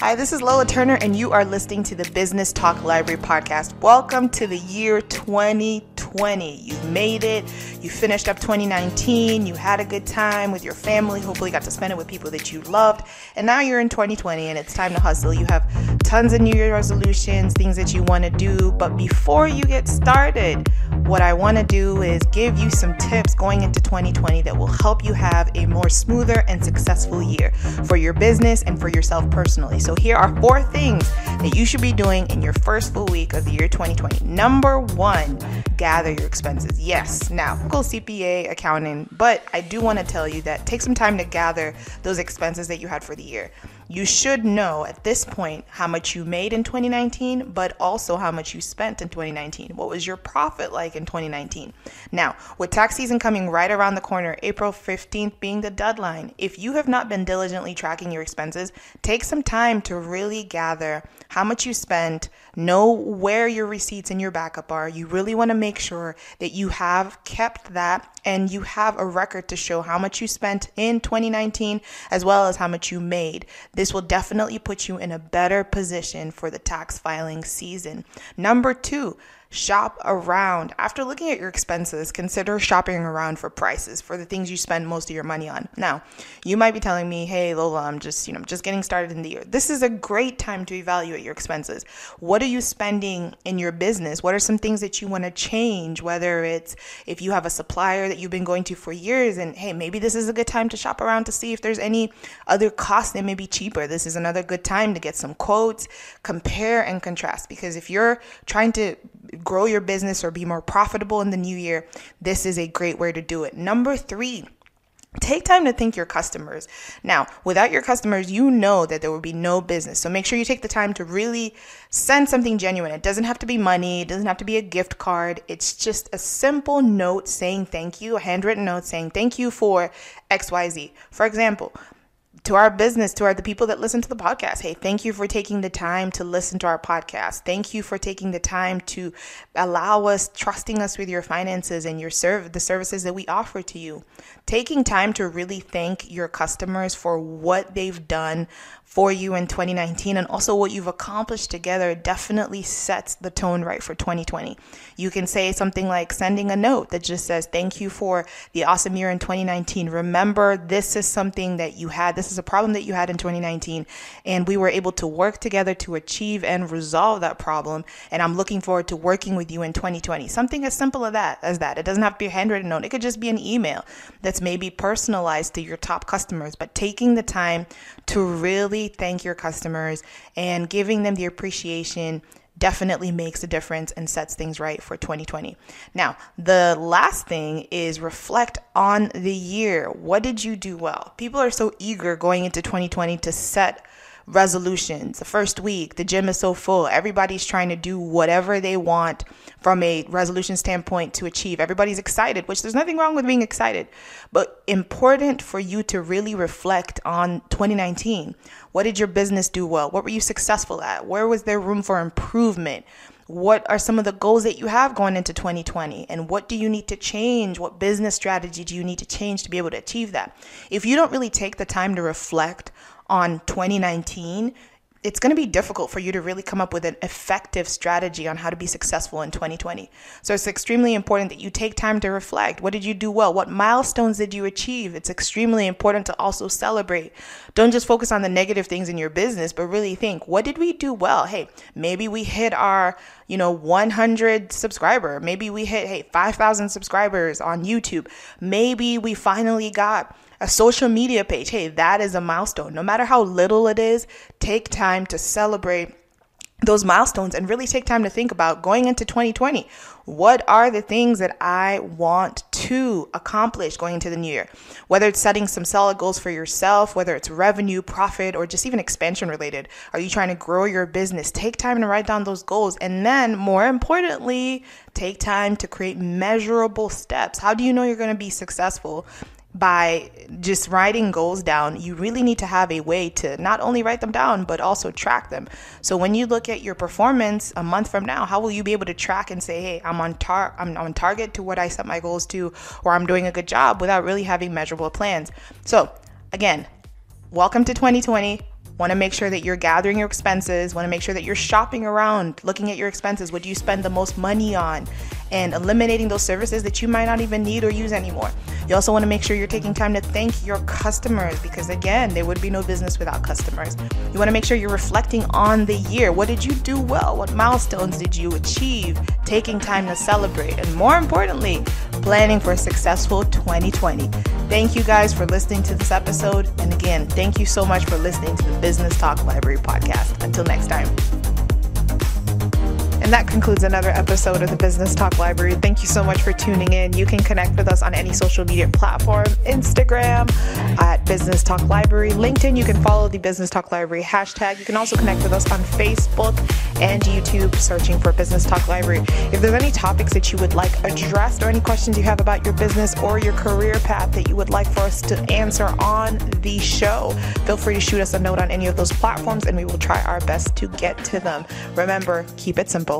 Hi, this is Lola Turner, and you are listening to the Business Talk Library podcast. Welcome to the year 2020. You made it. You finished up 2019. You had a good time with your family. Hopefully, got to spend it with people that you loved. And now you're in 2020, and it's time to hustle. You have tons of New Year resolutions, things that you want to do. But before you get started, what I want to do is give you some tips going into 2020 that will help you have a more smoother and successful year for your business and for yourself personally. So, here are four things that you should be doing in your first full week of the year 2020. Number one, gather your expenses. Yes, now, go CPA, accounting, but I do want to tell you that take some time to gather those expenses that you had for the year you should know at this point how much you made in 2019, but also how much you spent in 2019. What was your profit like in 2019? Now, with tax season coming right around the corner, April 15th being the deadline, if you have not been diligently tracking your expenses, take some time to really gather how much you spent, know where your receipts and your backup are. You really want to make sure that you have kept that and you have a record to show how much you spent in 2019 as well as how much you made. This will definitely put you in a better position for the tax filing season. Number two, shop around. After looking at your expenses, consider shopping around for prices for the things you spend most of your money on. Now, you might be telling me, "Hey, Lola, I'm just, you know, just getting started in the year." This is a great time to evaluate your expenses. What are you spending in your business? What are some things that you want to change? Whether it's if you have a supplier that you've been going to for years and hey, maybe this is a good time to shop around to see if there's any other costs that may be cheaper. This is another good time to get some quotes, compare and contrast because if you're trying to grow your business or be more profitable in the new year, this is a great way to do it. Number three, Take time to thank your customers. Now, without your customers, you know that there will be no business. So make sure you take the time to really send something genuine. It doesn't have to be money, it doesn't have to be a gift card. It's just a simple note saying thank you, a handwritten note saying thank you for XYZ. For example, to our business, to our the people that listen to the podcast. Hey, thank you for taking the time to listen to our podcast. Thank you for taking the time to allow us trusting us with your finances and your serve the services that we offer to you. Taking time to really thank your customers for what they've done for you in 2019 and also what you've accomplished together definitely sets the tone right for 2020. You can say something like sending a note that just says, Thank you for the awesome year in 2019. Remember, this is something that you had, is a problem that you had in 2019, and we were able to work together to achieve and resolve that problem. And I'm looking forward to working with you in 2020. Something as simple as that, as that. It doesn't have to be a handwritten note, it could just be an email that's maybe personalized to your top customers, but taking the time to really thank your customers and giving them the appreciation definitely makes a difference and sets things right for 2020. Now, the last thing is reflect on the year. What did you do well? People are so eager going into 2020 to set resolutions. The first week, the gym is so full. Everybody's trying to do whatever they want from a resolution standpoint to achieve. Everybody's excited, which there's nothing wrong with being excited, but important for you to really reflect on 2019. What did your business do well? What were you successful at? Where was there room for improvement? What are some of the goals that you have going into 2020? And what do you need to change? What business strategy do you need to change to be able to achieve that? If you don't really take the time to reflect on 2019, it's going to be difficult for you to really come up with an effective strategy on how to be successful in 2020. So it's extremely important that you take time to reflect. What did you do well? What milestones did you achieve? It's extremely important to also celebrate. Don't just focus on the negative things in your business, but really think, what did we do well? Hey, maybe we hit our, you know, 100 subscriber. Maybe we hit, hey, 5,000 subscribers on YouTube. Maybe we finally got a social media page. Hey, that is a milestone. No matter how little it is, take time to celebrate those milestones and really take time to think about going into 2020. What are the things that I want to accomplish going into the new year? Whether it's setting some solid goals for yourself, whether it's revenue, profit, or just even expansion related. Are you trying to grow your business? Take time to write down those goals. And then, more importantly, take time to create measurable steps. How do you know you're going to be successful? By just writing goals down, you really need to have a way to not only write them down, but also track them. So when you look at your performance a month from now, how will you be able to track and say, hey, I'm on, tar- I'm on target to what I set my goals to, or I'm doing a good job without really having measurable plans? So again, welcome to 2020 want to make sure that you're gathering your expenses, want to make sure that you're shopping around, looking at your expenses. What do you spend the most money on? and eliminating those services that you might not even need or use anymore. You also want to make sure you're taking time to thank your customers because, again, there would be no business without customers. You want to make sure you're reflecting on the year. What did you do well? What milestones did you achieve? Taking time to celebrate. And more importantly, planning for a successful 2020. Thank you guys for listening to this episode. And again, thank you so much for listening to the Business Talk Library podcast. Until next time. And that concludes another episode of the Business Talk Library. Thank you so much for tuning in. You can connect with us on any social media platform Instagram at Business Talk Library, LinkedIn. You can follow the Business Talk Library hashtag. You can also connect with us on Facebook and YouTube, searching for Business Talk Library. If there's any topics that you would like addressed or any questions you have about your business or your career path that you would like for us to answer on the show, feel free to shoot us a note on any of those platforms and we will try our best to get to them. Remember, keep it simple